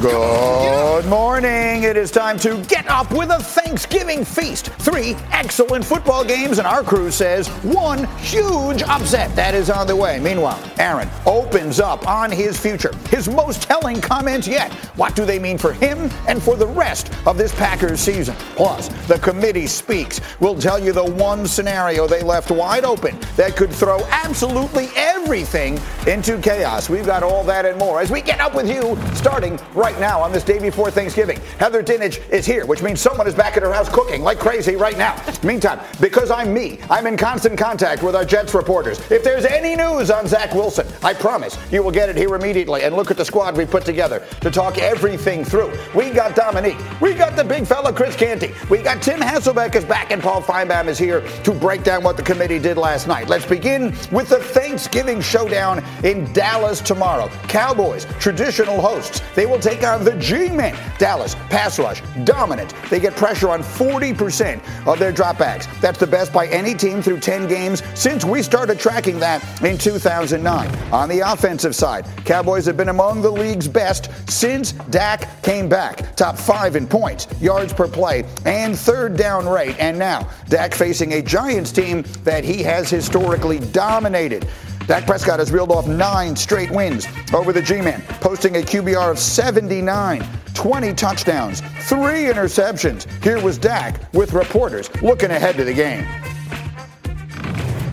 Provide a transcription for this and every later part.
Good morning. It is time to get up with a Thanksgiving feast. Three excellent football games, and our crew says one huge upset that is on the way. Meanwhile, Aaron opens up on his future. His most telling comments yet. What do they mean for him and for the rest of this Packers season? Plus, the committee speaks. We'll tell you the one scenario they left wide open that could throw absolutely everything into chaos. We've got all that and more as we get up with you starting right now on this day before Thanksgiving. Heather Dinich is here, which means someone is back at her house cooking like crazy right now. Meantime, because I'm me, I'm in constant contact with our Jets reporters. If there's any news on Zach Wilson, I promise you will get it here immediately. And look at the squad we put together to talk everything through. We got Dominique. We got the big fella Chris Canty. We got Tim Hasselbeck is back, and Paul Finebaum is here to break down what the committee did last night. Let's begin with the Thanksgiving showdown in Dallas tomorrow. Cowboys, traditional hosts. They will take on the G-Men. Dallas, pass rush, dominant. They get pressure on 40% of their dropbacks. That's the best by any team through 10 games since we started tracking that in 2009. On the offensive side, Cowboys have been among the league's best since Dak came back. Top five in points, yards per play, and third down rate. And now, Dak facing a Giants team that he has historically dominated. Dak Prescott has reeled off nine straight wins over the G-Man, posting a QBR of 79, 20 touchdowns, three interceptions. Here was Dak with reporters looking ahead to the game.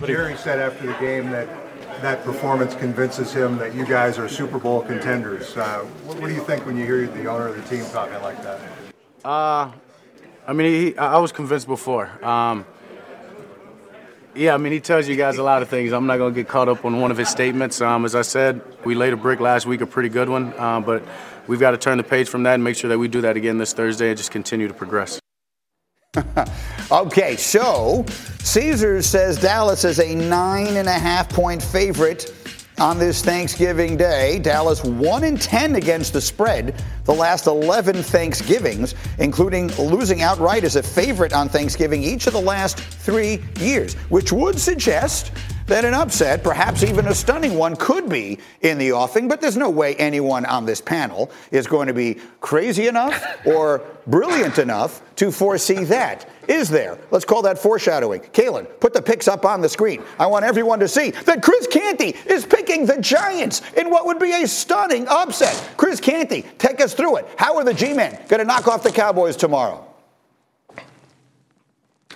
Jerry said after the game that that performance convinces him that you guys are Super Bowl contenders. Uh, what, what, do you think when you hear the owner of the team talking like that? Uh, I mean, he, I was convinced before. Um, yeah, I mean, he tells you guys a lot of things. I'm not going to get caught up on one of his statements. Um, as I said, we laid a brick last week, a pretty good one, uh, but we've got to turn the page from that and make sure that we do that again this Thursday and just continue to progress. okay, so Caesars says Dallas is a nine and a half point favorite on this Thanksgiving Day. Dallas 1 in 10 against the spread the last 11 Thanksgivings, including losing outright as a favorite on Thanksgiving each of the last three years, which would suggest that an upset, perhaps even a stunning one, could be in the offing, but there's no way anyone on this panel is going to be crazy enough or brilliant enough to foresee that. Is there? Let's call that foreshadowing. Kalen, put the picks up on the screen. I want everyone to see that Chris Canty is picking the Giants in what would be a stunning upset. Chris Canty, take us through it. How are the G-men going to knock off the Cowboys tomorrow?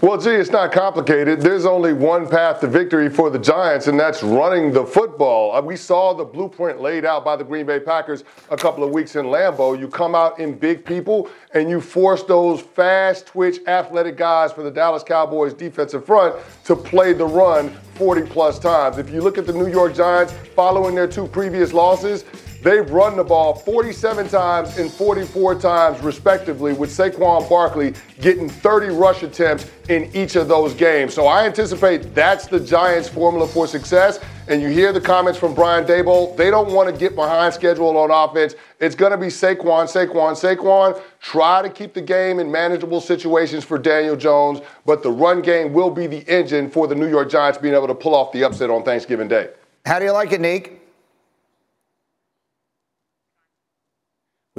Well, gee, it's not complicated. There's only one path to victory for the Giants, and that's running the football. Uh, we saw the blueprint laid out by the Green Bay Packers a couple of weeks in Lambeau. You come out in big people, and you force those fast twitch, athletic guys for the Dallas Cowboys defensive front to play the run 40 plus times. If you look at the New York Giants following their two previous losses, They've run the ball 47 times and 44 times, respectively, with Saquon Barkley getting 30 rush attempts in each of those games. So I anticipate that's the Giants' formula for success. And you hear the comments from Brian Daboll. They don't want to get behind schedule on offense. It's going to be Saquon, Saquon, Saquon. Try to keep the game in manageable situations for Daniel Jones, but the run game will be the engine for the New York Giants being able to pull off the upset on Thanksgiving Day. How do you like it, Neek?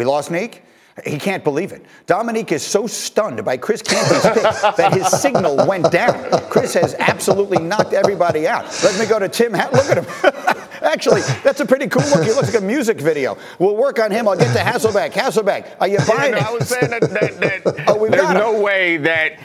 We lost Nick. He can't believe it. Dominique is so stunned by Chris Canty's picks that his signal went down. Chris has absolutely knocked everybody out. Let me go to Tim. Look at him. Actually, that's a pretty cool look. He looks like a music video. We'll work on him. I'll get to Hasselbeck. Hasselbeck, are you buying yeah, no, it? I was saying that, that, that oh, there's no way that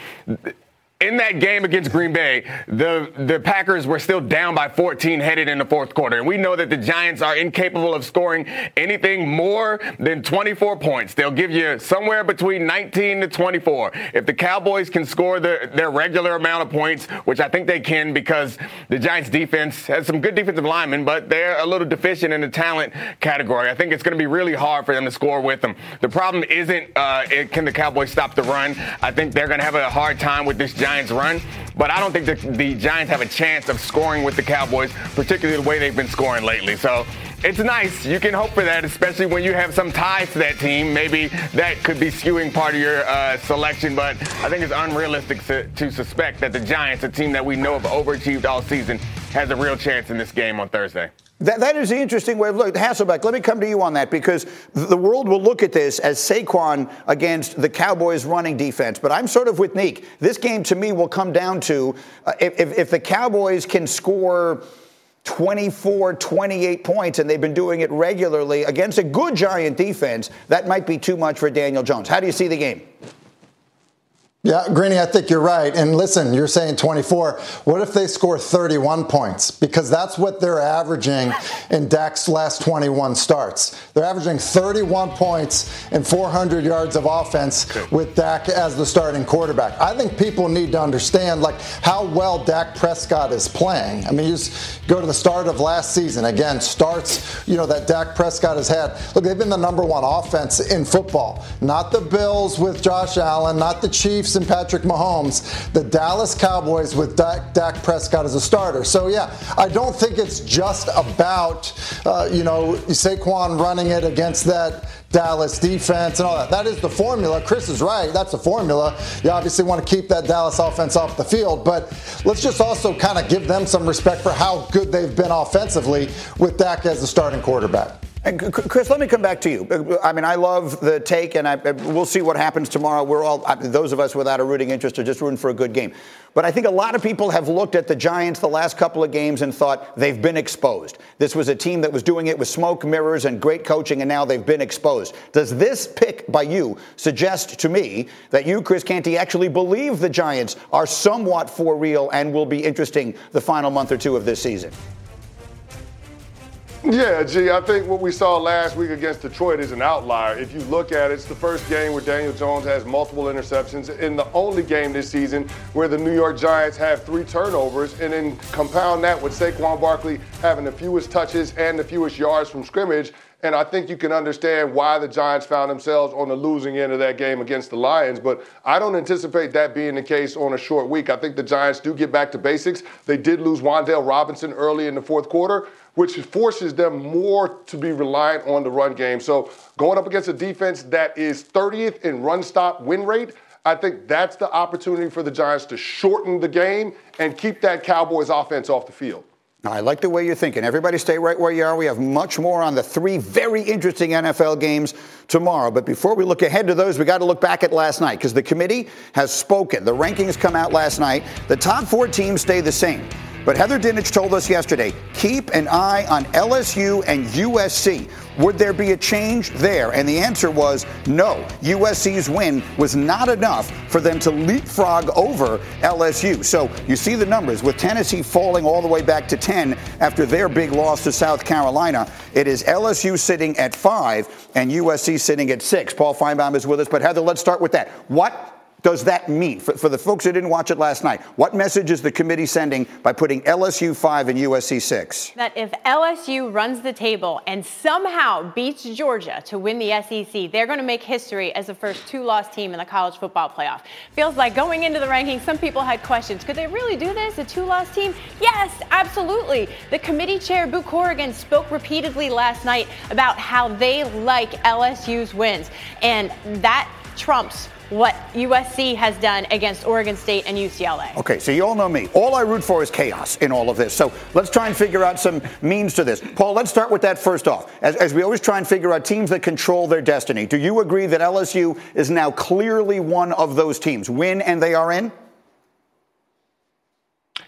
in that game against Green Bay, the, the Packers were still down by 14 headed in the fourth quarter. And we know that the Giants are incapable of scoring anything more than 24 points. They'll give you somewhere between 19 to 24. If the Cowboys can score their, their regular amount of points, which I think they can because the Giants defense has some good defensive linemen, but they're a little deficient in the talent category. I think it's going to be really hard for them to score with them. The problem isn't uh, it, can the Cowboys stop the run. I think they're going to have a hard time with this Giants run, but I don't think the, the Giants have a chance of scoring with the Cowboys, particularly the way they've been scoring lately. So it's nice. You can hope for that, especially when you have some ties to that team. Maybe that could be skewing part of your uh, selection, but I think it's unrealistic to, to suspect that the Giants, a team that we know have overachieved all season, has a real chance in this game on Thursday. That, that is the interesting way of looking. Hasselbeck, let me come to you on that because the world will look at this as Saquon against the Cowboys' running defense. But I'm sort of with Neek. This game to me will come down to uh, if, if the Cowboys can score 24, 28 points, and they've been doing it regularly against a good Giant defense, that might be too much for Daniel Jones. How do you see the game? Yeah, Greeny, I think you're right. And listen, you're saying 24. What if they score 31 points? Because that's what they're averaging in Dak's last 21 starts. They're averaging 31 points and 400 yards of offense with Dak as the starting quarterback. I think people need to understand like how well Dak Prescott is playing. I mean, you just go to the start of last season. Again, starts, you know, that Dak Prescott has had. Look, they've been the number one offense in football. Not the Bills with Josh Allen, not the Chiefs and Patrick Mahomes, the Dallas Cowboys with Dak, Dak Prescott as a starter. So, yeah, I don't think it's just about, uh, you know, Saquon running it against that Dallas defense and all that. That is the formula. Chris is right. That's the formula. You obviously want to keep that Dallas offense off the field, but let's just also kind of give them some respect for how good they've been offensively with Dak as the starting quarterback. And Chris, let me come back to you. I mean, I love the take, and I, we'll see what happens tomorrow. We're all those of us without a rooting interest are just rooting for a good game. But I think a lot of people have looked at the Giants the last couple of games and thought they've been exposed. This was a team that was doing it with smoke mirrors and great coaching, and now they've been exposed. Does this pick by you suggest to me that you, Chris Canty, actually believe the Giants are somewhat for real and will be interesting the final month or two of this season? Yeah, G, I think what we saw last week against Detroit is an outlier. If you look at it, it's the first game where Daniel Jones has multiple interceptions, and the only game this season where the New York Giants have three turnovers, and then compound that with Saquon Barkley having the fewest touches and the fewest yards from scrimmage. And I think you can understand why the Giants found themselves on the losing end of that game against the Lions. But I don't anticipate that being the case on a short week. I think the Giants do get back to basics. They did lose Wan'Dale Robinson early in the fourth quarter which forces them more to be reliant on the run game. So going up against a defense that is 30th in run stop win rate, I think that's the opportunity for the Giants to shorten the game and keep that Cowboys offense off the field. I like the way you're thinking. Everybody stay right where you are. We have much more on the three very interesting NFL games tomorrow. But before we look ahead to those, we got to look back at last night because the committee has spoken. The rankings come out last night. The top four teams stay the same. But Heather Dinich told us yesterday keep an eye on LSU and USC. Would there be a change there? And the answer was no. USC's win was not enough for them to leapfrog over LSU. So you see the numbers with Tennessee falling all the way back to 10 after their big loss to South Carolina. It is LSU sitting at five and USC sitting at six. Paul Finebaum is with us. But Heather, let's start with that. What does that mean? For, for, the folks who didn't watch it last night, what message is the committee sending by putting LSU 5 and USC 6? That if LSU runs the table and somehow beats Georgia to win the SEC, they're going to make history as the first two loss team in the college football playoff. Feels like going into the rankings, some people had questions. Could they really do this? A two loss team? Yes, absolutely. The committee chair, Boo Corrigan, spoke repeatedly last night about how they like LSU's wins. And that trumps what USC has done against Oregon State and UCLA. Okay, so you all know me. All I root for is chaos in all of this. So let's try and figure out some means to this. Paul, let's start with that first off. As, as we always try and figure out teams that control their destiny, do you agree that LSU is now clearly one of those teams? Win and they are in?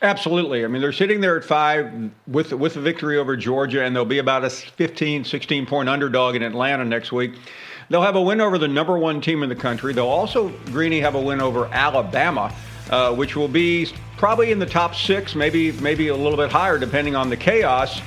Absolutely. I mean, they're sitting there at five with with a victory over Georgia, and they'll be about a 15, 16 point underdog in Atlanta next week. They'll have a win over the number one team in the country. They'll also, Greeny, have a win over Alabama, uh, which will be probably in the top six, maybe maybe a little bit higher, depending on the chaos.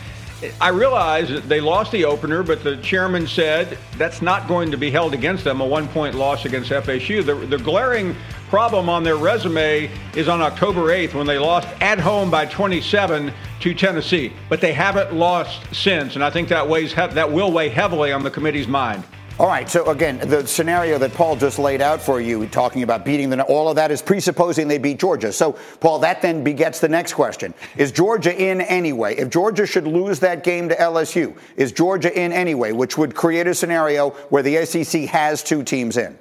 I realize they lost the opener, but the chairman said that's not going to be held against them, a one point loss against FSU. The, the glaring problem on their resume is on October 8th when they lost at home by 27 to Tennessee. But they haven't lost since, and I think that weighs that will weigh heavily on the committee's mind. All right. So again, the scenario that Paul just laid out for you, talking about beating the, all of that is presupposing they beat Georgia. So Paul, that then begets the next question: Is Georgia in anyway? If Georgia should lose that game to LSU, is Georgia in anyway? Which would create a scenario where the SEC has two teams in.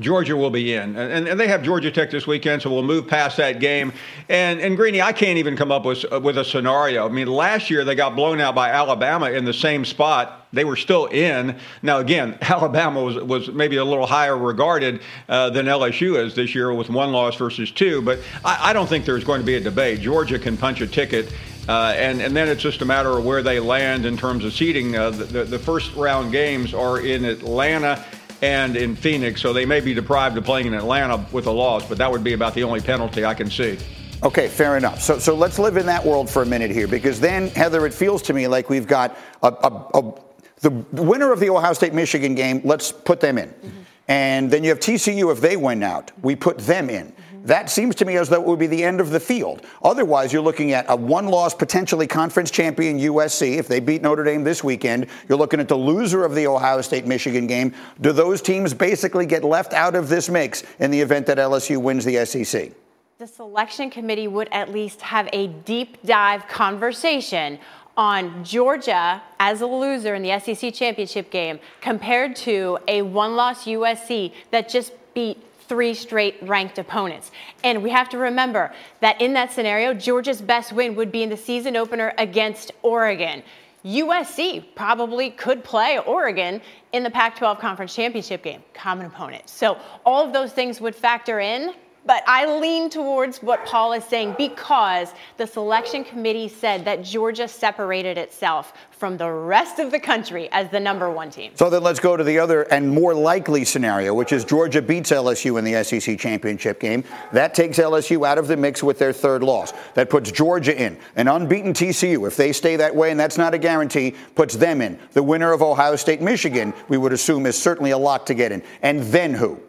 Georgia will be in, and, and, they have Georgia Tech this weekend, so we'll move past that game. And and Greeny, I can't even come up with with a scenario. I mean, last year they got blown out by Alabama in the same spot. They were still in. Now again, Alabama was was maybe a little higher regarded uh, than LSU is this year with one loss versus two. But I, I don't think there's going to be a debate. Georgia can punch a ticket. Uh, and, and then it's just a matter of where they land in terms of seeding. Uh, the, the first round games are in Atlanta and in Phoenix, so they may be deprived of playing in Atlanta with a loss, but that would be about the only penalty I can see. Okay, fair enough. So, so let's live in that world for a minute here, because then, Heather, it feels to me like we've got a, a, a the winner of the Ohio State Michigan game. Let's put them in, mm-hmm. and then you have TCU if they win out, we put them in. That seems to me as though it would be the end of the field. Otherwise, you're looking at a one loss, potentially conference champion USC. If they beat Notre Dame this weekend, you're looking at the loser of the Ohio State Michigan game. Do those teams basically get left out of this mix in the event that LSU wins the SEC? The selection committee would at least have a deep dive conversation on Georgia as a loser in the SEC championship game compared to a one loss USC that just beat three straight ranked opponents. And we have to remember that in that scenario, Georgia's best win would be in the season opener against Oregon. USC probably could play Oregon in the Pac 12 conference championship game, common opponent. So all of those things would factor in. But I lean towards what Paul is saying because the selection committee said that Georgia separated itself from the rest of the country as the number one team. So then let's go to the other and more likely scenario, which is Georgia beats LSU in the SEC championship game. That takes LSU out of the mix with their third loss. That puts Georgia in. An unbeaten TCU, if they stay that way, and that's not a guarantee, puts them in. The winner of Ohio State Michigan, we would assume, is certainly a lock to get in. And then who?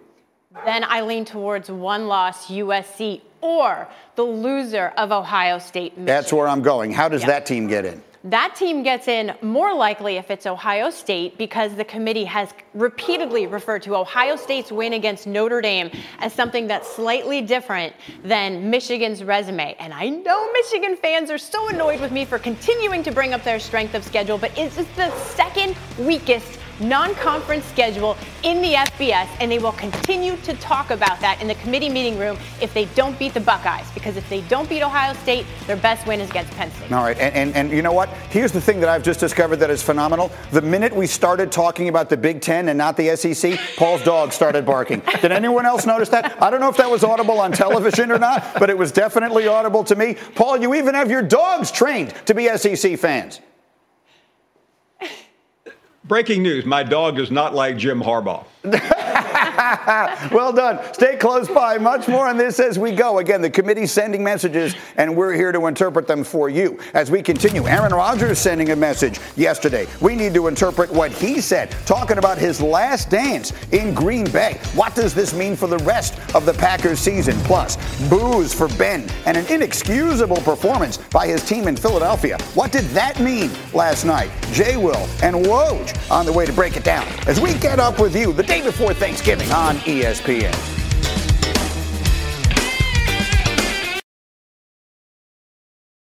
Then I lean towards one loss USC or the loser of Ohio State. Michigan. That's where I'm going. How does that team get in? That team gets in more likely if it's Ohio State because the committee has repeatedly referred to Ohio State's win against Notre Dame as something that's slightly different than Michigan's resume. And I know Michigan fans are so annoyed with me for continuing to bring up their strength of schedule, but it's the second weakest non conference schedule in the FBS, and they will continue to talk about that in the committee meeting room if they don't beat the Buckeyes. Because if they don't beat Ohio State, their best win is against Penn State. All right, and, and, and you know what? Here's the thing that I've just discovered that is phenomenal. The minute we started talking about the Big Ten and not the SEC, Paul's dog started barking. Did anyone else notice that? I don't know if that was audible on television or not, but it was definitely audible to me. Paul, you even have your dogs trained to be SEC fans. Breaking news my dog does not like Jim Harbaugh. well done. Stay close by. Much more on this as we go. Again, the committee's sending messages, and we're here to interpret them for you. As we continue, Aaron Rodgers sending a message yesterday. We need to interpret what he said, talking about his last dance in Green Bay. What does this mean for the rest of the Packers season? Plus, booze for Ben and an inexcusable performance by his team in Philadelphia. What did that mean last night? Jay Will and Woj on the way to break it down as we get up with you the day before Thanksgiving on ESPN.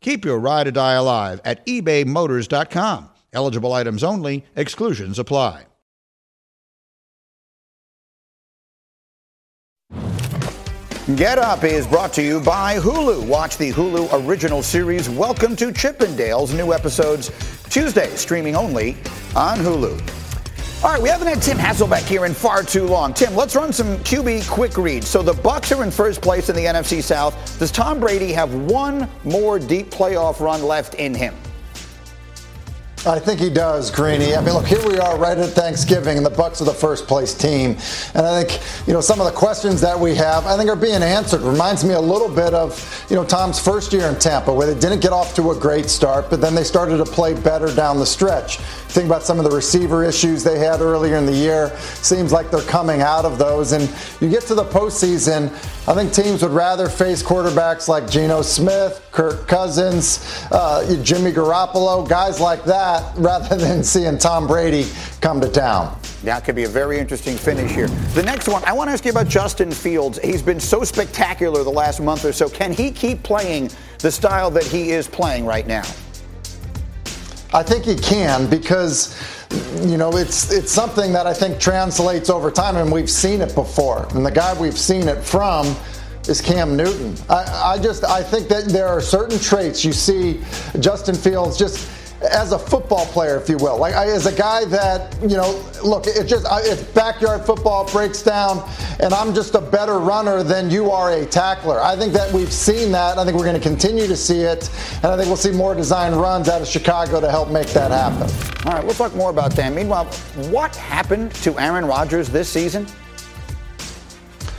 Keep your ride or die alive at ebaymotors.com. Eligible items only, exclusions apply. Get Up is brought to you by Hulu. Watch the Hulu original series Welcome to Chippendales. New episodes Tuesday, streaming only on Hulu. All right, we haven't had Tim Hasselbeck here in far too long. Tim, let's run some QB quick reads. So the Bucs are in first place in the NFC South. Does Tom Brady have one more deep playoff run left in him? I think he does, Greeny. I mean, look, here we are right at Thanksgiving, and the Bucs are the first place team. And I think, you know, some of the questions that we have, I think, are being answered. Reminds me a little bit of, you know, Tom's first year in Tampa, where they didn't get off to a great start, but then they started to play better down the stretch. Think about some of the receiver issues they had earlier in the year. Seems like they're coming out of those. And you get to the postseason, I think teams would rather face quarterbacks like Geno Smith, Kirk Cousins, uh, Jimmy Garoppolo, guys like that, rather than seeing Tom Brady come to town. That could be a very interesting finish here. The next one, I want to ask you about Justin Fields. He's been so spectacular the last month or so. Can he keep playing the style that he is playing right now? I think he can because you know it's it's something that I think translates over time, and we've seen it before. And the guy we've seen it from is Cam Newton. I, I just I think that there are certain traits you see Justin Fields just as a football player, if you will, like I, as a guy that you know, look, it just if backyard football breaks down, and I'm just a better runner than you are a tackler. I think that we've seen that. I think we're going to continue to see it, and I think we'll see more design runs out of Chicago to help make that happen. All right, we'll talk more about that. Meanwhile, what happened to Aaron Rodgers this season?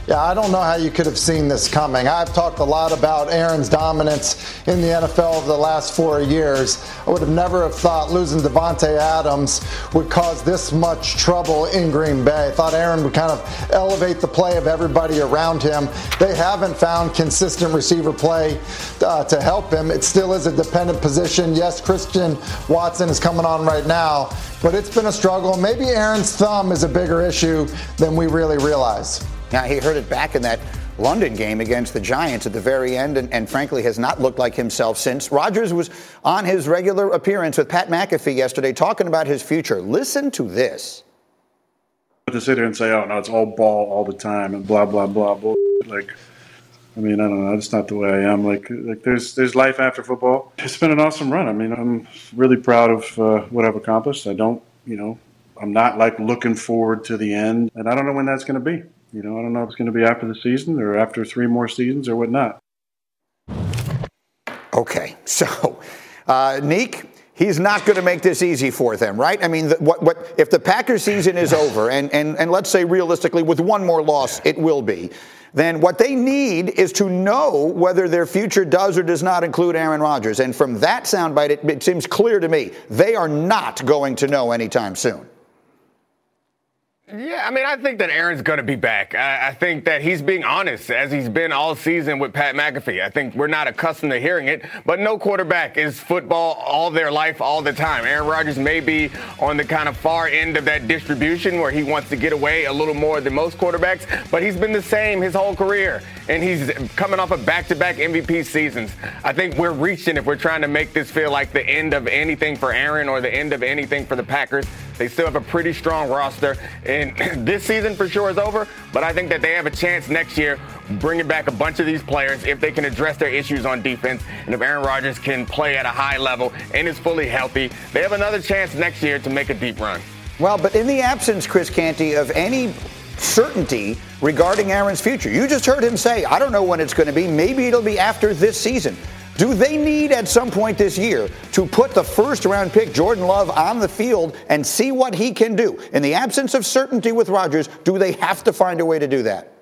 Yeah, I don't know how you could have seen this coming. I've talked a lot about Aaron's dominance in the NFL over the last four years. I would have never have thought losing Davante Adams would cause this much trouble in Green Bay. I thought Aaron would kind of elevate the play of everybody around him. They haven't found consistent receiver play uh, to help him. It still is a dependent position. Yes, Christian Watson is coming on right now, but it's been a struggle. Maybe Aaron's thumb is a bigger issue than we really realize. Now, he heard it back in that London game against the Giants at the very end, and, and, frankly has not looked like himself since. Rodgers was on his regular appearance with Pat McAfee yesterday talking about his future. Listen to this. To sit here and say, oh, no, it's all ball all the time and blah, blah, blah, blah. Like, I mean, I don't know. That's not the way I am. Like, like there's there's life after football. It's been an awesome run. I mean, I'm really proud of uh, what I've accomplished. I don't, you know, I'm not like looking forward to the end, and I don't know when that's going to be. You know, I don't know if it's going to be after the season or after three more seasons or whatnot. Okay, so uh, Neek, he's not going to make this easy for them, right? I mean, the, what, what, if the Packers season is over, and, and, and let's say realistically, with one more loss, it will be, then what they need is to know whether their future does or does not include Aaron Rodgers. And from that soundbite, it, it seems clear to me they are not going to know anytime soon. Yeah, I mean, I think that Aaron's going to be back. I, I, think that he's being honest, as he's been all season with Pat McAfee. I think we're not accustomed to hearing it, but no quarterback is football all their life, all the time. Aaron Rodgers may be on the kind of far end of that distribution where he wants to get away a little more than most quarterbacks, but he's been the same his whole career, and he's coming off of back-to-back MVP seasons. I think we're reaching if we're trying to make this feel like the end of anything for Aaron or the end of anything for the Packers. They still have a pretty strong roster. And this season for sure is over, but I think that they have a chance next year bringing back a bunch of these players if they can address their issues on defense and if Aaron Rodgers can play at a high level and is fully healthy, they have another chance next year to make a deep run. Well, but in the absence, Chris Canty, of any certainty regarding Aaron's future, you just heard him say, I don't know when it's going to be. Maybe it'll be after this season. Do they need at some point this year to put the first round pick Jordan Love on the field and see what he can do? In the absence of certainty with Rodgers, do they have to find a way to do that?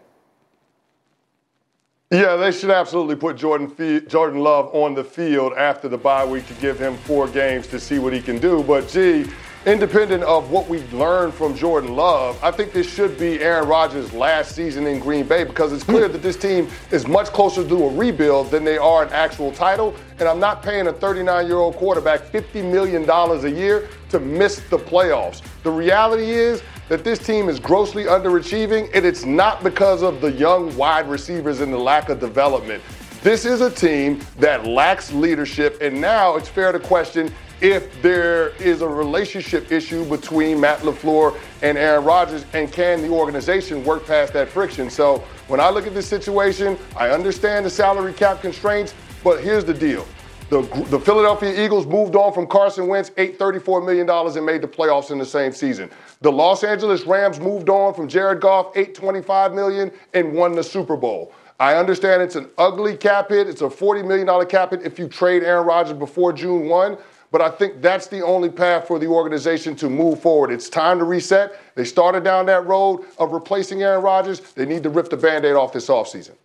Yeah, they should absolutely put Jordan Jordan Love on the field after the bye week to give him four games to see what he can do. But gee, independent of what we've learned from Jordan Love, I think this should be Aaron Rodgers' last season in Green Bay because it's clear hmm. that this team is much closer to a rebuild than they are an actual title. And I'm not paying a 39 year old quarterback $50 million a year to miss the playoffs. The reality is that this team is grossly underachieving, and it's not because of the young wide receivers and the lack of development. This is a team that lacks leadership, and now it's fair to question if there is a relationship issue between Matt LaFleur and Aaron Rodgers, and can the organization work past that friction? So when I look at this situation, I understand the salary cap constraints, but here's the deal. The, the Philadelphia Eagles moved on from Carson Wentz, $834 million, and made the playoffs in the same season. The Los Angeles Rams moved on from Jared Goff, 825 million, and won the Super Bowl. I understand it's an ugly cap hit. It's a $40 million cap hit if you trade Aaron Rodgers before June 1. But I think that's the only path for the organization to move forward. It's time to reset. They started down that road of replacing Aaron Rodgers. They need to rip the band aid off this offseason.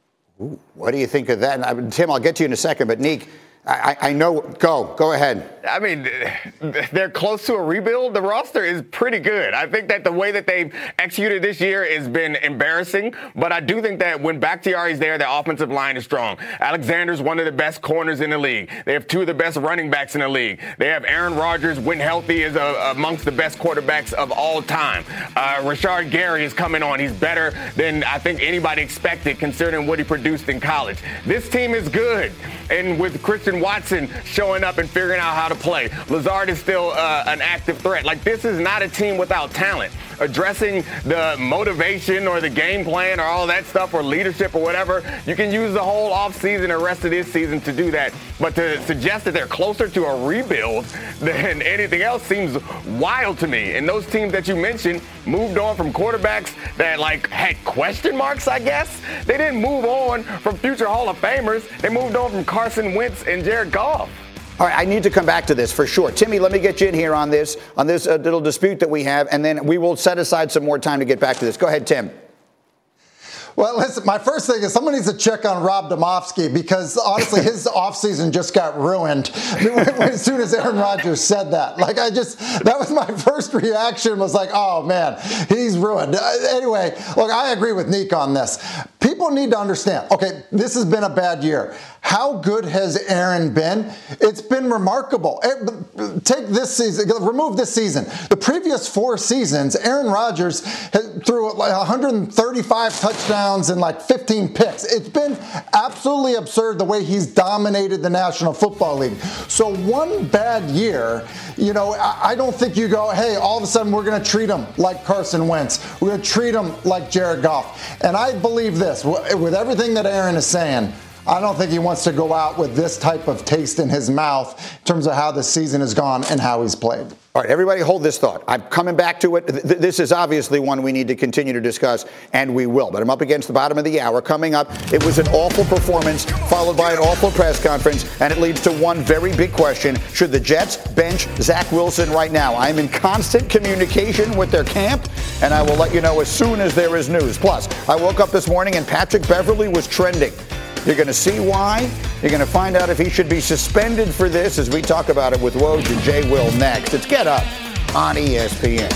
What do you think of that? And, Tim, I'll get to you in a second, but Neek, I, I, know. Go, go ahead. I mean, they're close to a rebuild. The roster is pretty good. I think that the way that they've executed this year has been embarrassing, but I do think that when Bakhtiari's there, their offensive line is strong. Alexander's one of the best corners in the league. They have two of the best running backs in the league. They have Aaron Rodgers, when healthy, is a, amongst the best quarterbacks of all time. Uh, Rashan Gary is coming on. He's better than I think anybody expected, considering what he produced in college. This team is good, and with Christian Christian Watson showing up and figuring out how to play. Lazard is still uh, an active threat. Like, this is not a team without talent. Addressing the motivation or the game plan or all that stuff or leadership or whatever, you can use the whole offseason or rest of this season to do that. But to suggest that they're closer to a rebuild than anything else seems wild to me. And those teams that you mentioned moved on from quarterbacks that, like, had question marks, I guess. They didn't move on from future Hall of Famers. They moved on from Carson Wentz and Jared Goff. All right, I need to come back to this for sure. Timmy, let me get you in here on this, on this uh, little dispute that we have, and then we will set aside some more time to get back to this. Go ahead, Tim. Well, listen, my first thing is someone needs to check on Rob Demovsky because honestly, his offseason just got ruined as soon as Aaron Rodgers said that. Like, I just, that was my first reaction was like, oh man, he's ruined. Uh, anyway, look, I agree with Nick on this. People need to understand, okay, this has been a bad year. How good has Aaron been? It's been remarkable. Eh, take this season, remove this season. The previous four seasons, Aaron Rodgers threw like 135 touchdowns and like 15 picks. It's been absolutely absurd the way he's dominated the National Football League. So one bad year, you know, I don't think you go, hey, all of a sudden we're going to treat him like Carson Wentz. We're going to treat him like Jared Goff. And I believe this with everything that Aaron is saying. I don't think he wants to go out with this type of taste in his mouth in terms of how the season has gone and how he's played. All right, everybody hold this thought. I'm coming back to it. This is obviously one we need to continue to discuss, and we will. But I'm up against the bottom of the hour. Coming up, it was an awful performance, followed by an awful press conference, and it leads to one very big question. Should the Jets bench Zach Wilson right now? I'm in constant communication with their camp, and I will let you know as soon as there is news. Plus, I woke up this morning and Patrick Beverley was trending. You're going to see why. You're going to find out if he should be suspended for this as we talk about it with Woj and Jay Will next. It's Get Up on ESPN.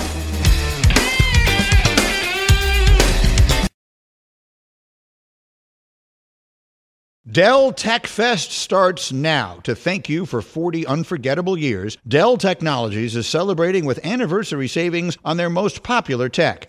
Dell Tech Fest starts now. To thank you for 40 unforgettable years, Dell Technologies is celebrating with anniversary savings on their most popular tech.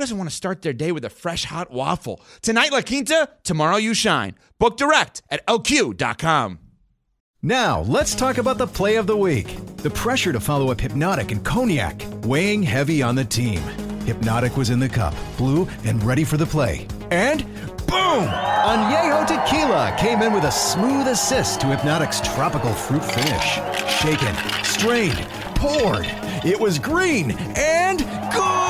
doesn't want to start their day with a fresh hot waffle? Tonight, La Quinta, tomorrow, you shine. Book direct at lq.com. Now, let's talk about the play of the week. The pressure to follow up Hypnotic and Cognac, weighing heavy on the team. Hypnotic was in the cup, blue, and ready for the play. And boom! Añejo Tequila came in with a smooth assist to Hypnotic's tropical fruit finish. Shaken, strained, poured. It was green and good!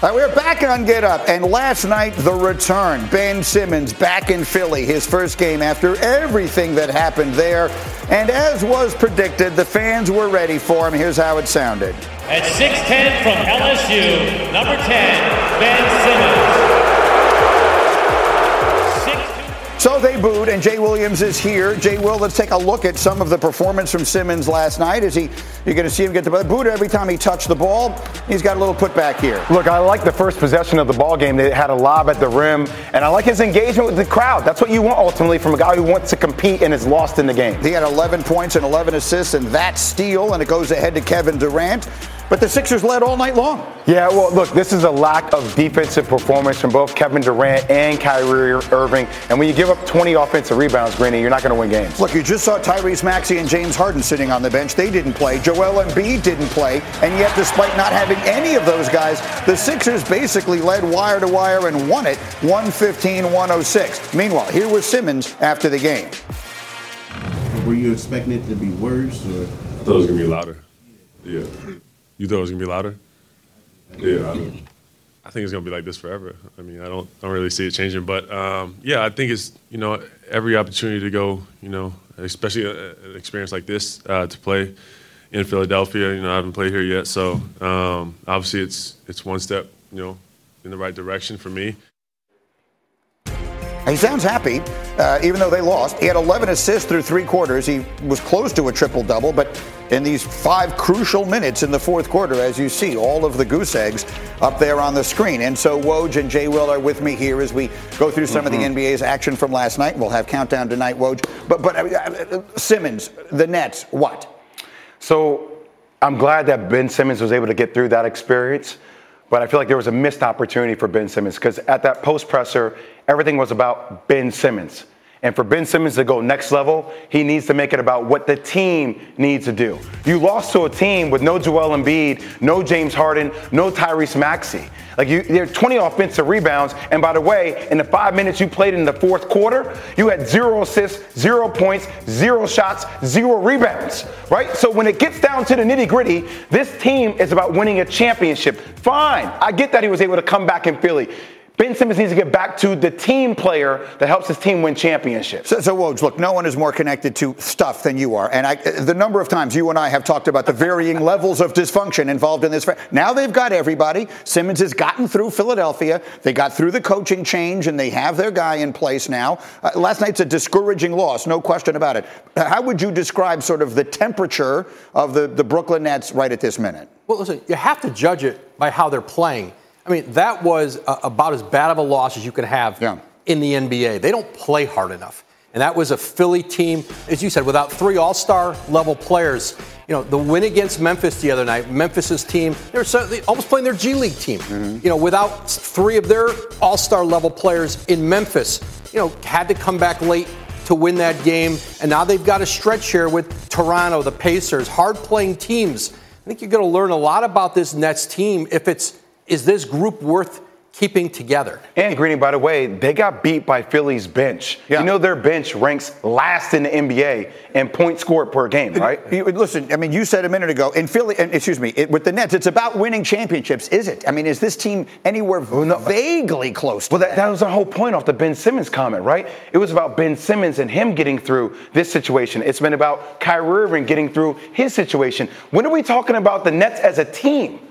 All right, we're back on Get Up, and last night the return. Ben Simmons back in Philly, his first game after everything that happened there. And as was predicted, the fans were ready for him. Here's how it sounded. At 6'10 from LSU, number 10, Ben Simmons. So they booed, and Jay Williams is here. Jay Will, let's take a look at some of the performance from Simmons last night. Is he? You're going to see him get the boot every time he touched the ball. He's got a little putback here. Look, I like the first possession of the ball game. They had a lob at the rim, and I like his engagement with the crowd. That's what you want ultimately from a guy who wants to compete and is lost in the game. He had 11 points and 11 assists, and that steal, and it goes ahead to Kevin Durant. But the Sixers led all night long. Yeah, well, look, this is a lack of defensive performance from both Kevin Durant and Kyrie Irving. And when you give up 20 offensive rebounds, Greeny, you're not going to win games. Look, you just saw Tyrese Maxey and James Harden sitting on the bench. They didn't play. Joel Embiid didn't play. And yet, despite not having any of those guys, the Sixers basically led wire to wire and won it 115 106. Meanwhile, here was Simmons after the game. Were you expecting it to be worse? Or? I thought it was going to be louder. Yeah. You thought it was gonna be louder? Yeah, I, I think it's gonna be like this forever. I mean, I don't, I don't really see it changing. But um, yeah, I think it's you know every opportunity to go, you know, especially a, an experience like this uh, to play in Philadelphia. You know, I haven't played here yet, so um, obviously it's it's one step, you know, in the right direction for me. He sounds happy, uh, even though they lost. He had 11 assists through three quarters. He was close to a triple double, but in these five crucial minutes in the fourth quarter, as you see, all of the goose eggs up there on the screen. And so Woj and Jay Will are with me here as we go through some mm-hmm. of the mm-hmm. NBA's action from last night. We'll have countdown tonight, Woj. But but uh, Simmons, the Nets, what? So I'm glad that Ben Simmons was able to get through that experience. But I feel like there was a missed opportunity for Ben Simmons because at that post presser, everything was about Ben Simmons. And for Ben Simmons to go next level, he needs to make it about what the team needs to do. You lost to a team with no Joel Embiid, no James Harden, no Tyrese Maxey. Like you, there are 20 offensive rebounds. And by the way, in the five minutes you played in the fourth quarter, you had zero assists, zero points, zero shots, zero rebounds. Right? So when it gets down to the nitty gritty, this team is about winning a championship. Fine. I get that he was able to come back in Philly. Ben Simmons needs to get back to the team player that helps his team win championships. So, so Woj, look, no one is more connected to stuff than you are. And I, the number of times you and I have talked about the varying levels of dysfunction involved in this. Now they've got everybody. Simmons has gotten through Philadelphia. They got through the coaching change, and they have their guy in place now. Uh, last night's a discouraging loss, no question about it. How would you describe sort of the temperature of the, the Brooklyn Nets right at this minute? Well, listen, you have to judge it by how they're playing. I mean, that was a, about as bad of a loss as you could have. Yeah. in the NBA. They don't play hard enough. And that was a Philly team, as you said, without three all star level players. You know, the win against Memphis the other night, Memphis's team, they were almost playing their G League team. Mm-hmm. You know, without three of their all star level players in Memphis, you know, had to come back late to win that game. And now they've got a stretch here with Toronto, the Pacers, hard playing teams. I think you're going to learn a lot about this Nets team if it's is this group worth keeping together. And Greeny, by the way, they got beat by Philly's bench. Yeah. You know their bench ranks last in the NBA in points scored per game, right? Listen, I mean, you said a minute ago in Philly, excuse me, it, with the Nets, it's about winning championships, is it? I mean, is this team anywhere well, no, vaguely close? well, that, that was the whole point off the Ben Simmons comment, right? It was about Ben Simmons and him getting through this situation. It's been about Kyrie Irving getting through his situation. When are we talking about the Nets as a team?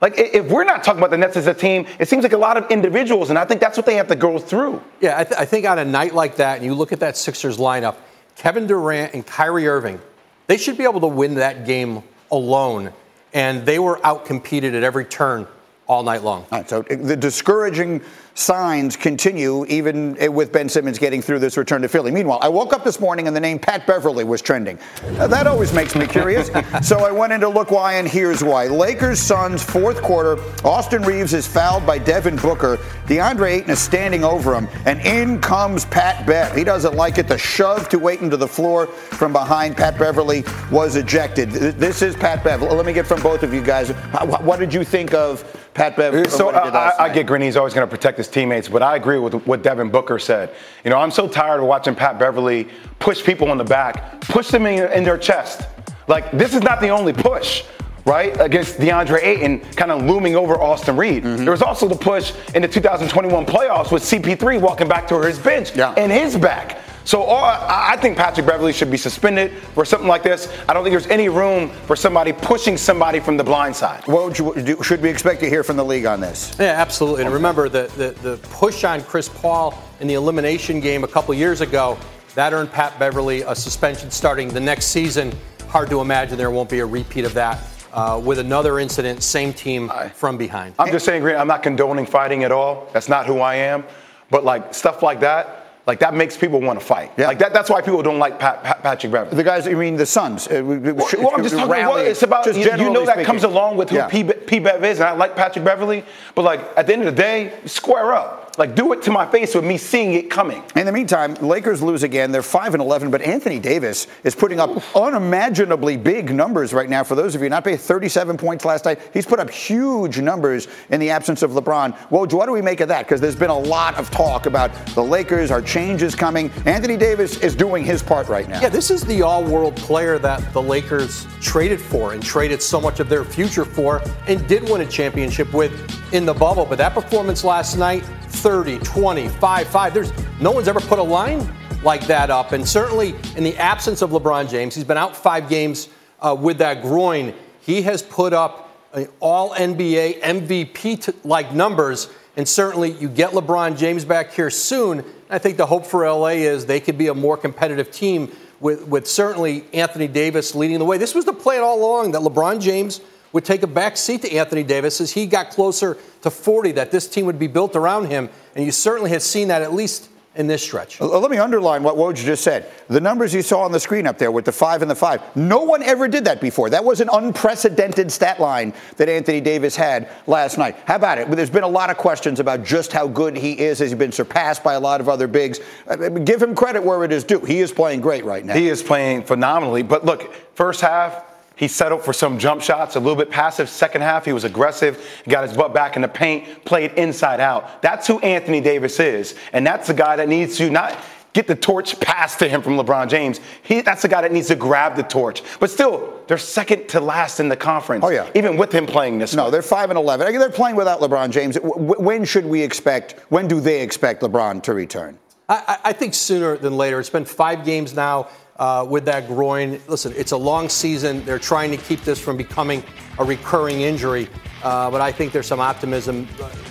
Like, if we're not talking about the Nets as a team, it seems like a lot of individuals, and I think that's what they have to go through. Yeah, I, th- I think on a night like that, and you look at that Sixers lineup, Kevin Durant and Kyrie Irving, they should be able to win that game alone. And they were outcompeted at every turn all night long. All right, so the discouraging signs continue even with Ben Simmons getting through this return to Philly. Meanwhile, I woke up this morning and the name Pat Beverley was trending. that always makes me curious. so I went in to look why, and here's why. Lakers Suns fourth quarter. Austin Reaves is fouled by Devin Booker. DeAndre Ayton is standing over him, and in comes Pat Bev. He doesn't like it. The shove to Ayton to the floor from behind. Pat Beverley was ejected. This is Pat Bev. Let me get from both of you guys. What did you think of Pat Bev? So I, I, get Green. He's always going to protect his teammates, but I agree with what Devin Booker said. You know, I'm so tired of watching Pat Beverley push people in the back, push them in, in their chest. Like, this is not the only push right, against DeAndre Ayton, kind of looming over Austin Reed. Mm-hmm. There was also the push in the 2021 playoffs with CP3 walking back to his bench yeah. and his back. So all, I think Patrick Beverley should be suspended for something like this. I don't think there's any room for somebody pushing somebody from the blind side. What you, should we expect to hear from the league on this? Yeah, absolutely. And remember the, the, the push on Chris Paul in the elimination game a couple years ago, that earned Pat Beverley a suspension starting the next season. Hard to imagine there won't be a repeat of that. Uh, with another incident, same team from behind. I'm just saying, I'm not condoning fighting at all. That's not who I am. But like stuff like that, like that makes people want to fight. Yeah. Like that, that's why people don't like Pat, Pat, Patrick Beverley. The guys, I mean, the Suns. Uh, well, well, I'm just talking. Well, it's about you, you, know that speaking. comes along with who yeah. P, P Bev is, and I like Patrick Beverley. But like at the end of the day, square up. Like, do it to my face with me seeing it coming. In the meantime, Lakers lose again. They're 5 and 11, but Anthony Davis is putting up unimaginably big numbers right now. For those of you not paying 37 points last night, he's put up huge numbers in the absence of LeBron. Woj, what do we make of that? Because there's been a lot of talk about the Lakers, are changes coming. Anthony Davis is doing his part right now. Yeah, this is the all world player that the Lakers traded for and traded so much of their future for and did win a championship with in the bubble. But that performance last night, 30, 20, 5, 5. There's no one's ever put a line like that up. And certainly in the absence of LeBron James, he's been out five games uh, with that groin. He has put up all NBA MVP like numbers. And certainly you get LeBron James back here soon. I think the hope for LA is they could be a more competitive team with, with certainly Anthony Davis leading the way. This was the plan all along that LeBron James would take a back seat to Anthony Davis as he got closer to 40, that this team would be built around him. And you certainly have seen that at least in this stretch. Let me underline what Woj just said. The numbers you saw on the screen up there with the five and the five, no one ever did that before. That was an unprecedented stat line that Anthony Davis had last night. How about it? There's been a lot of questions about just how good he is. Has he been surpassed by a lot of other bigs? Uh, give him credit where it is due. He is playing great right now. He is playing phenomenally. But look, first half, he settled for some jump shots, a little bit passive. Second half, he was aggressive, got his butt back in the paint, played inside out. That's who Anthony Davis is. And that's the guy that needs to not get the torch passed to him from LeBron James. He, that's the guy that needs to grab the torch. But still, they're second to last in the conference. Oh, yeah. Even with him playing this No, way. they're 5 and 11. They're playing without LeBron James. When should we expect, when do they expect LeBron to return? I, I think sooner than later. It's been five games now uh, with that groin. Listen, it's a long season. They're trying to keep this from becoming a recurring injury. Uh, but I think there's some optimism.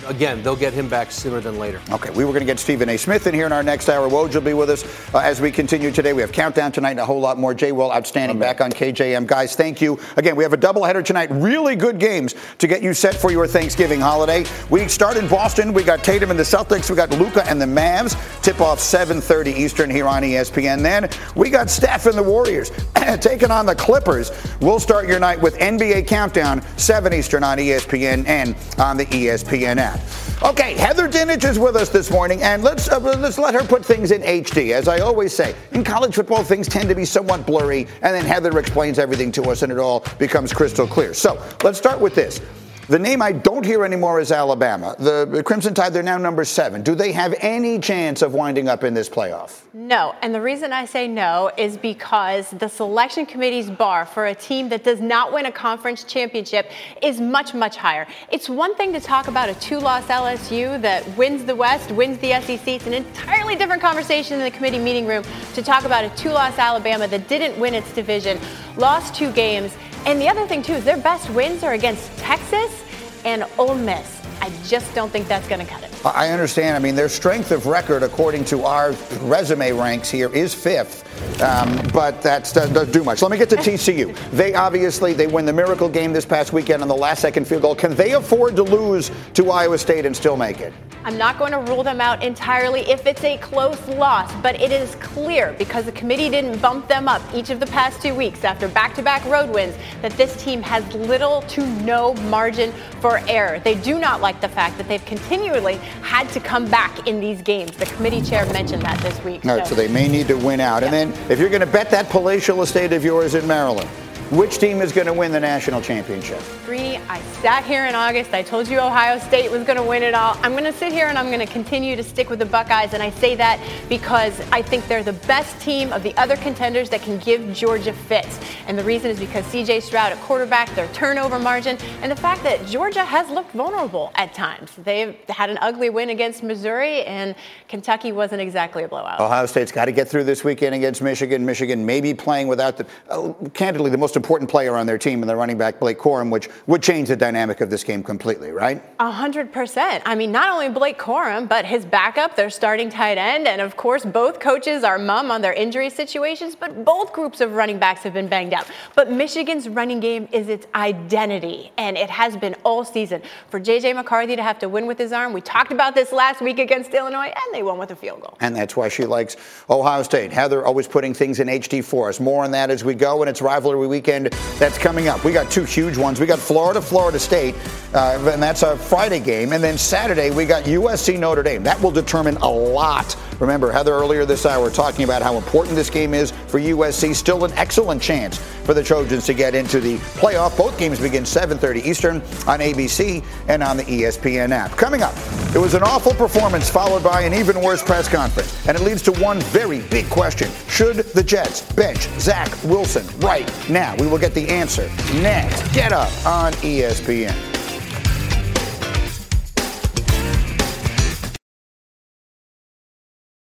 Again, they'll get him back sooner than later. Okay, we were going to get Stephen A. Smith in here in our next hour. Woj will be with us uh, as we continue today. We have countdown tonight and a whole lot more. Jay Will, outstanding, back on KJM. Guys, thank you. Again, we have a doubleheader tonight. Really good games to get you set for your Thanksgiving holiday. We start in Boston. We got Tatum and the Celtics. We got Luka and the Mavs. Tip off 7:30 Eastern here on ESPN. Then we got Steph and the Warriors taking on the Clippers. We'll start your night with NBA Countdown 7 Eastern on ESPN and on the ESPN app. Okay, Heather Dinich is with us this morning, and let's uh, let's let her put things in HD. As I always say, in college football, things tend to be somewhat blurry, and then Heather explains everything to us, and it all becomes crystal clear. So let's start with this. The name I don't hear anymore is Alabama. The Crimson Tide, they're now number seven. Do they have any chance of winding up in this playoff? No. And the reason I say no is because the selection committee's bar for a team that does not win a conference championship is much, much higher. It's one thing to talk about a two loss LSU that wins the West, wins the SEC. It's an entirely different conversation in the committee meeting room to talk about a two loss Alabama that didn't win its division, lost two games. And the other thing, too, is their best wins are against Texas and Ole Miss. I just don't think that's going to cut it. I understand. I mean, their strength of record, according to our resume ranks here, is fifth. Um, but that doesn't do much. Let me get to TCU. They obviously they win the miracle game this past weekend on the last second field goal. Can they afford to lose to Iowa State and still make it? I'm not going to rule them out entirely if it's a close loss, but it is clear because the committee didn't bump them up each of the past two weeks after back to back road wins that this team has little to no margin for error. They do not like the fact that they've continually had to come back in these games. The committee chair mentioned that this week. All right, so, so they may need to win out. Yeah. And then if you're going to bet that palatial estate of yours in Maryland, which team is going to win the national championship? Greeny, I sat here in August. I told you Ohio State was going to win it all. I'm going to sit here and I'm going to continue to stick with the Buckeyes. And I say that because I think they're the best team of the other contenders that can give Georgia fits. And the reason is because CJ Stroud at quarterback, their turnover margin, and the fact that Georgia has looked vulnerable at times. They've had an ugly win against Missouri, and Kentucky wasn't exactly a blowout. Ohio State's got to get through this weekend against Michigan. Michigan may be playing without the, uh, candidly, the most important player on their team and the running back Blake Corum, which would change the dynamic of this game completely, right? A hundred percent. I mean, not only Blake Corum, but his backup, their starting tight end, and of course, both coaches are mum on their injury situations. But both groups of running backs have been banged up. But Michigan's running game is its identity, and it has been all season. For JJ McCarthy to have to win with his arm, we talked about this last week against Illinois, and they won with a field goal. And that's why she likes Ohio State. Heather always putting things in HD for us. More on that as we go, and it's rivalry weekend that's coming up. We got two huge ones. We got Florida, Florida State, uh, and that's a Friday game. And then Saturday, we got USC Notre Dame. That will determine a lot. Remember, Heather earlier this hour talking about how important this game is for USC. Still an excellent chance for the Trojans to get into the playoff. Both games begin 7:30 Eastern on ABC and on the ESPN app. Coming up, it was an awful performance followed by an even worse press conference, and it leads to one very big question: Should the Jets bench Zach Wilson right now? We will get the answer next. Get up on ESPN.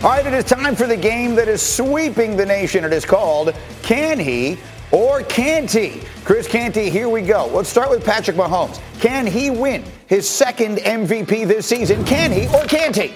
All right, it is time for the game that is sweeping the nation. It is called Can He or can't he? Chris Canty, here we go. Let's start with Patrick Mahomes. Can he win his second MVP this season? Can he or can't he?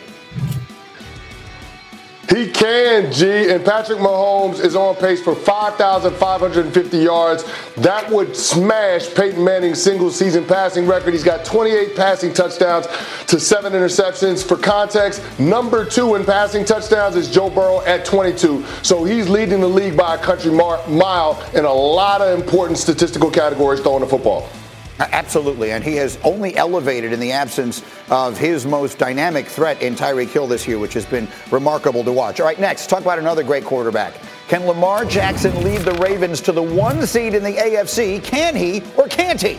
He can, G. And Patrick Mahomes is on pace for 5,550 yards. That would smash Peyton Manning's single season passing record. He's got 28 passing touchdowns to seven interceptions. For context, number two in passing touchdowns is Joe Burrow at 22. So he's leading the league by a country mile in a lot of important statistical categories throwing the football. Absolutely, and he has only elevated in the absence of his most dynamic threat in Tyreek Hill this year, which has been remarkable to watch. All right, next, talk about another great quarterback. Can Lamar Jackson lead the Ravens to the one seed in the AFC? Can he or can't he?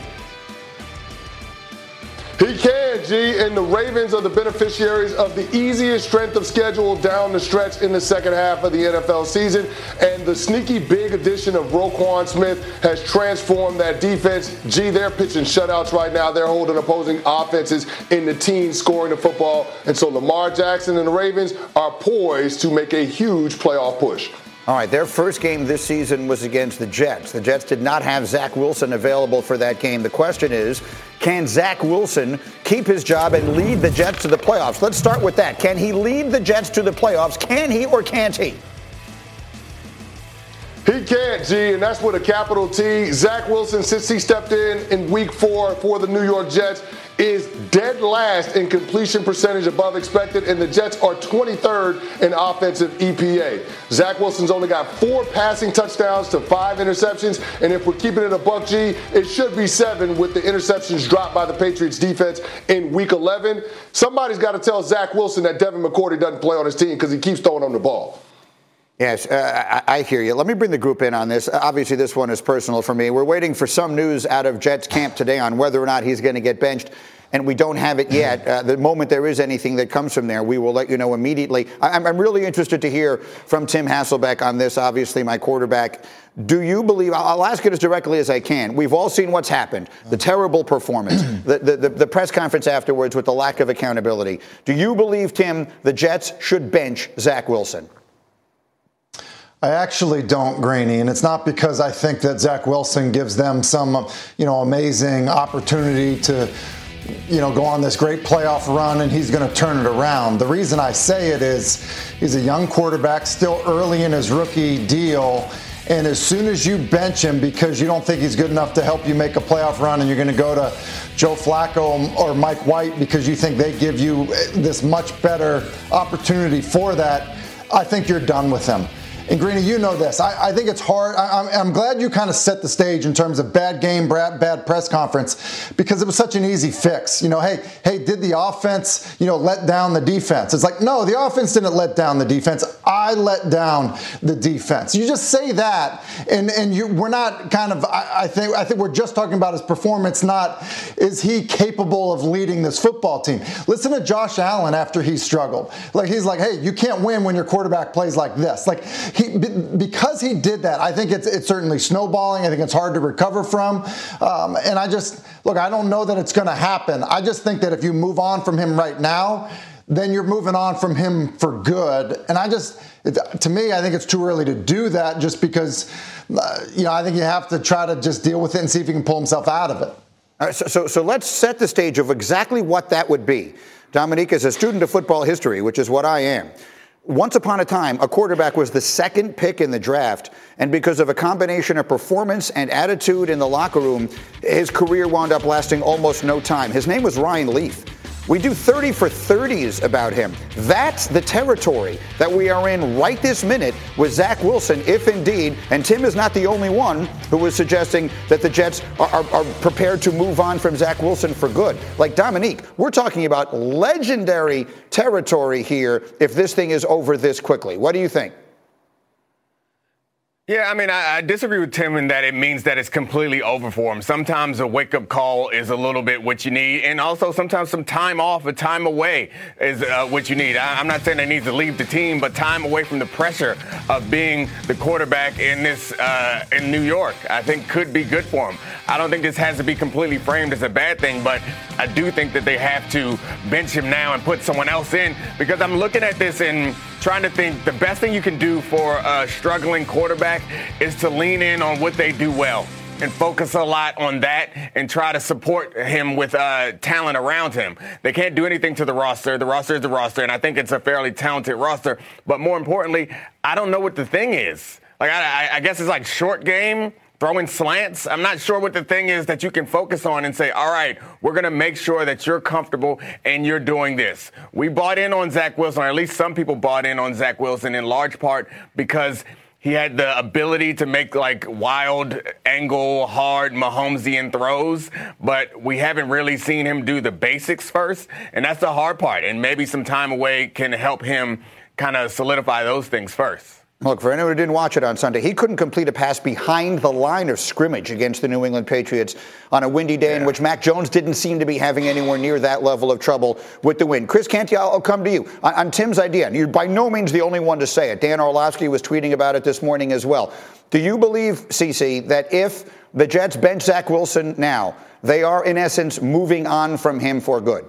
He can, And the Ravens are the beneficiaries of the easiest strength of schedule down the stretch in the second half of the NFL season. And the sneaky big addition of Roquan Smith has transformed that defense. G, they're pitching shutouts right now. They're holding opposing offenses in the teens scoring the football. And so Lamar Jackson and the Ravens are poised to make a huge playoff push. All right, their first game this season was against the Jets. The Jets did not have Zach Wilson available for that game. The question is, can Zach Wilson keep his job and lead the Jets to the playoffs? Let's start with that. Can he lead the Jets to the playoffs? Can he or can't he? He can't, G, and that's with a capital T. Zach Wilson, since he stepped in in week four for the New York Jets, is dead last in completion percentage above expected, and the Jets are 23rd in offensive EPA. Zach Wilson's only got four passing touchdowns to five interceptions, and if we're keeping it a buck G, it should be seven with the interceptions dropped by the Patriots defense in week 11. Somebody's got to tell Zach Wilson that Devin McCourty doesn't play on his team because he keeps throwing him the ball. Yes, uh, I, I, hear you. Let me bring the group in on this. Obviously, this one is personal for me. We're waiting for some news out of Jets camp today on whether or not he's going to get benched, and we don't have it yet. Uh, the moment there is anything that comes from there, we will let you know immediately. I, I'm really interested to hear from Tim Hasselbeck on this, obviously, my quarterback. Do you believe, I'll ask it as directly as I can. We've all seen what's happened the terrible performance, the, the, the, press conference afterwards with the lack of accountability. Do you believe, Tim, the Jets should bench Zach Wilson? I actually don't, Greeny, and it's not because I think that Zach Wilson gives them some, you know, amazing opportunity to, you know, go on this great playoff run and he's going to turn it around. The reason I say it is he's a young quarterback, still early in his rookie deal. And as soon as you bench him because you don't think he's good enough to help you make a playoff run and you're going to go to Joe Flacco or Mike White because you think they give you this much better opportunity for that, I think you're done with him. And Greeny, you know this. I, I think it's hard. I, am glad you kind of set the stage in terms of bad game, bad, bad press conference, because it was such an easy fix. You know, hey, hey, did the offense, you know, let down the defense? It's like, no, the offense didn't let down the defense. I let down the defense. You just say that, and and you, we're not kind of. I, I think I think we're just talking about his performance, not is he capable of leading this football team. Listen to Josh Allen after he struggled. Like he's like, hey, you can't win when your quarterback plays like this. Like he because he did that, I think it's it's certainly snowballing. I think it's hard to recover from. Um, and I just look, I don't know that it's going to happen. I just think that if you move on from him right now, then you're moving on from him for good. And I just, it, to me, I think it's too early to do that just because, uh, you know, I think you have to try to just deal with it and see if he can pull himself out of it. All right, so, so, so let's set the stage of exactly what that would be. Dominique is a student of football history, which is what I am. Once upon a time, a quarterback was the second pick in the draft, and because of a combination of performance and attitude in the locker room, his career wound up lasting almost no time. His name was Ryan Leaf. We do 30 for 30s about him. That's the territory that we are in right this minute with Zach Wilson, if indeed, and Tim is not the only one who was suggesting that the Jets are, are, are prepared to move on from Zach Wilson for good. Like Dominique, we're talking about legendary territory here if this thing is over this quickly. What do you think? Yeah, I mean, I, I, disagree with Tim in that it means that it's completely over for him. Sometimes a wake up call is a little bit what you need, and also sometimes some time off, a time away is uh, what you need. I, am not saying they need to leave the team, but time away from the pressure of being the quarterback in this uh, in New York, I think could be good for him. I don't think this has to be completely framed as a bad thing, but I do think that they have to bench him now and put someone else in because I'm looking at this and trying to think the best thing you can do for a struggling quarterback is to lean in on what they do well and focus a lot on that and try to support him with uh, talent around him. They can't do anything to the roster. The roster is the roster, and I think it's a fairly talented roster. But more importantly, I don't know what the thing is. Like I, I guess it's like short game throwing slants. I'm not sure what the thing is that you can focus on and say, all right, we're going to make sure that you're comfortable and you're doing this. We bought in on Zach Wilson, or at least some people bought in on Zach Wilson in large part because he had the ability to make like wild angle, hard Mahomesian throws, but we haven't really seen him do the basics first. And that's the hard part. And maybe some time away can help him kind of solidify those things first. Look, for anyone who didn't watch it on Sunday, he couldn't complete a pass behind the line of scrimmage against the New England Patriots on a windy day yeah. in which Mac Jones didn't seem to be having anywhere near that level of trouble with the wind. Chris Canty, I'll come to you. On, on Tim's idea, and you're by no means the only one to say it. Dan Orlovsky was tweeting about it this morning as well. Do you believe, CC, that if the Jets bench Zach Wilson now, they are in essence moving on from him for good?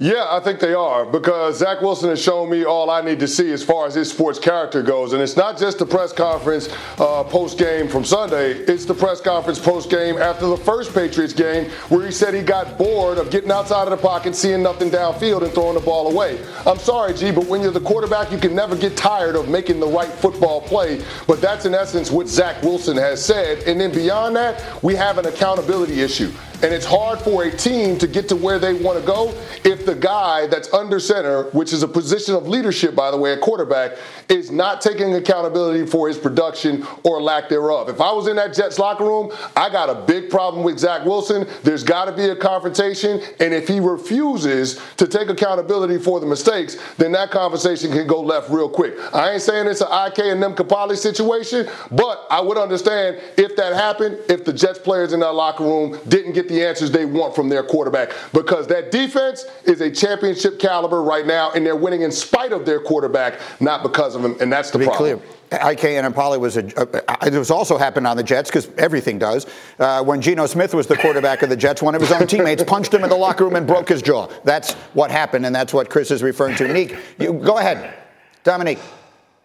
Yeah, I think they are because Zach Wilson has shown me all I need to see as far as his sports character goes. And it's not just the press conference uh, post game from Sunday, it's the press conference post game after the first Patriots game where he said he got bored of getting outside of the pocket, seeing nothing downfield, and throwing the ball away. I'm sorry, G, but when you're the quarterback, you can never get tired of making the right football play. But that's in essence what Zach Wilson has said. And then beyond that, we have an accountability issue. And it's hard for a team to get to where they want to go if the guy that's under center, which is a position of leadership, by the way, a quarterback, is not taking accountability for his production or lack thereof. If I was in that Jets locker room, I got a big problem with Zach Wilson. There's got to be a confrontation. And if he refuses to take accountability for the mistakes, then that conversation can go left real quick. I ain't saying it's an IK Enemkpali situation, but I would understand if that happened, if the Jets players in that locker room didn't get the answers they want from their quarterback. Because that defense is a championship caliber right now, and they're winning in spite of their quarterback, not because of him, and that's the to be problem. Clear. IK Enemkpali was a, uh, it was also happened on the Jets because everything does. Uh, when Geno Smith was the quarterback of the Jets, one of his own teammates punched him in the locker room and broke his jaw. That's what happened, and that's what Chris is referring to. Neek, you, go ahead, Dominique.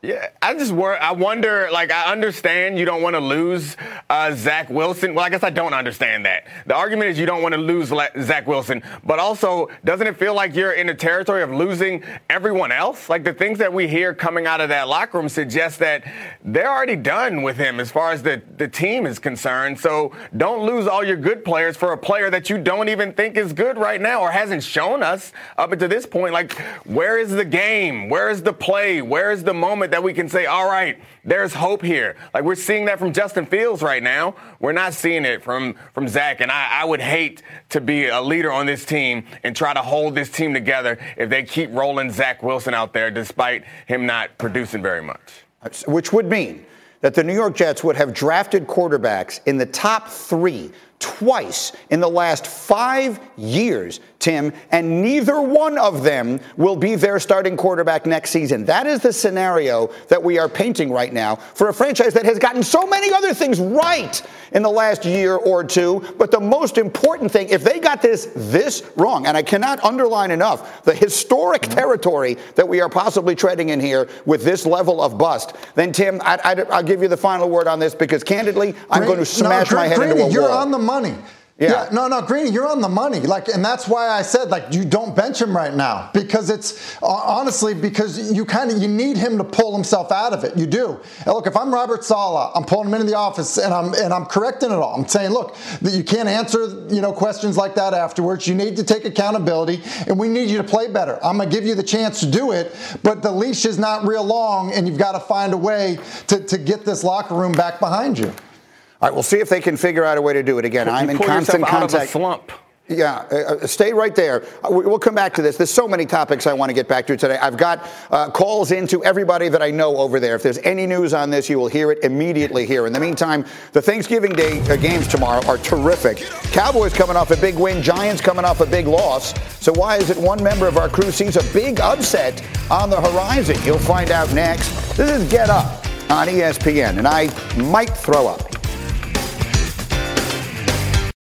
Yeah, I just wor- I wonder. Like, I understand you don't want to lose uh, Zach Wilson. Well, I guess I don't understand that. The argument is you don't want to lose La- Zach Wilson, but also doesn't it feel like you're in the territory of losing everyone else? Like the things that we hear coming out of that locker room suggest that they're already done with him as far as the the team is concerned. So don't lose all your good players for a player that you don't even think is good right now or hasn't shown us up until this point. Like, where is the game? Where is the play? Where is the moment? That we can say, all right, there's hope here. Like we're seeing that from Justin Fields right now. We're not seeing it from, from Zach. And I, I would hate to be a leader on this team and try to hold this team together if they keep rolling Zach Wilson out there despite him not producing very much. Which would mean that the New York Jets would have drafted quarterbacks in the top three twice in the last five years, Tim, and neither one of them will be their starting quarterback next season. That is the scenario that we are painting right now for a franchise that has gotten so many other things right in the last year or two. But the most important thing, if they got this this wrong, and I cannot underline enough the historic mm-hmm. territory that we are possibly treading in here with this level of bust, then Tim, I, will give you the final word on this because candidly, I'm going to smash no, my head into a you're wall. You're on the money. Yeah. yeah. no, no, Greeny, you're on the money. Like, and that's why I said like you don't bench him right now because it's uh, honestly because you kind of you need him to pull himself out of it. You do. And look, if I'm Robert Saleh, I'm pulling him into the office and I'm and I'm correcting it all. I'm saying, look, that you can't answer you know questions like that afterwards. You need to take accountability, and we need you to play better. I'm gonna give you the chance to do it, but the leash is not real long, and you've got to find a way to, to get this locker room back behind you. All right, we'll see if they can figure out a way to do it again. I'm in constant contact. slump. Yeah, uh, uh, stay right there. Uh, we'll come back to this. There's so many topics I want to get back to today. I've got uh, calls into everybody that I know over there. If there's any news on this, you will hear it immediately here. In the meantime, the Thanksgiving Day uh, games tomorrow are terrific. Cowboys coming off a big win, Giants coming off a big loss. So why is it one member of our crew sees a big upset on the horizon? You'll find out next. This is Get Up on ESPN, and I might throw up.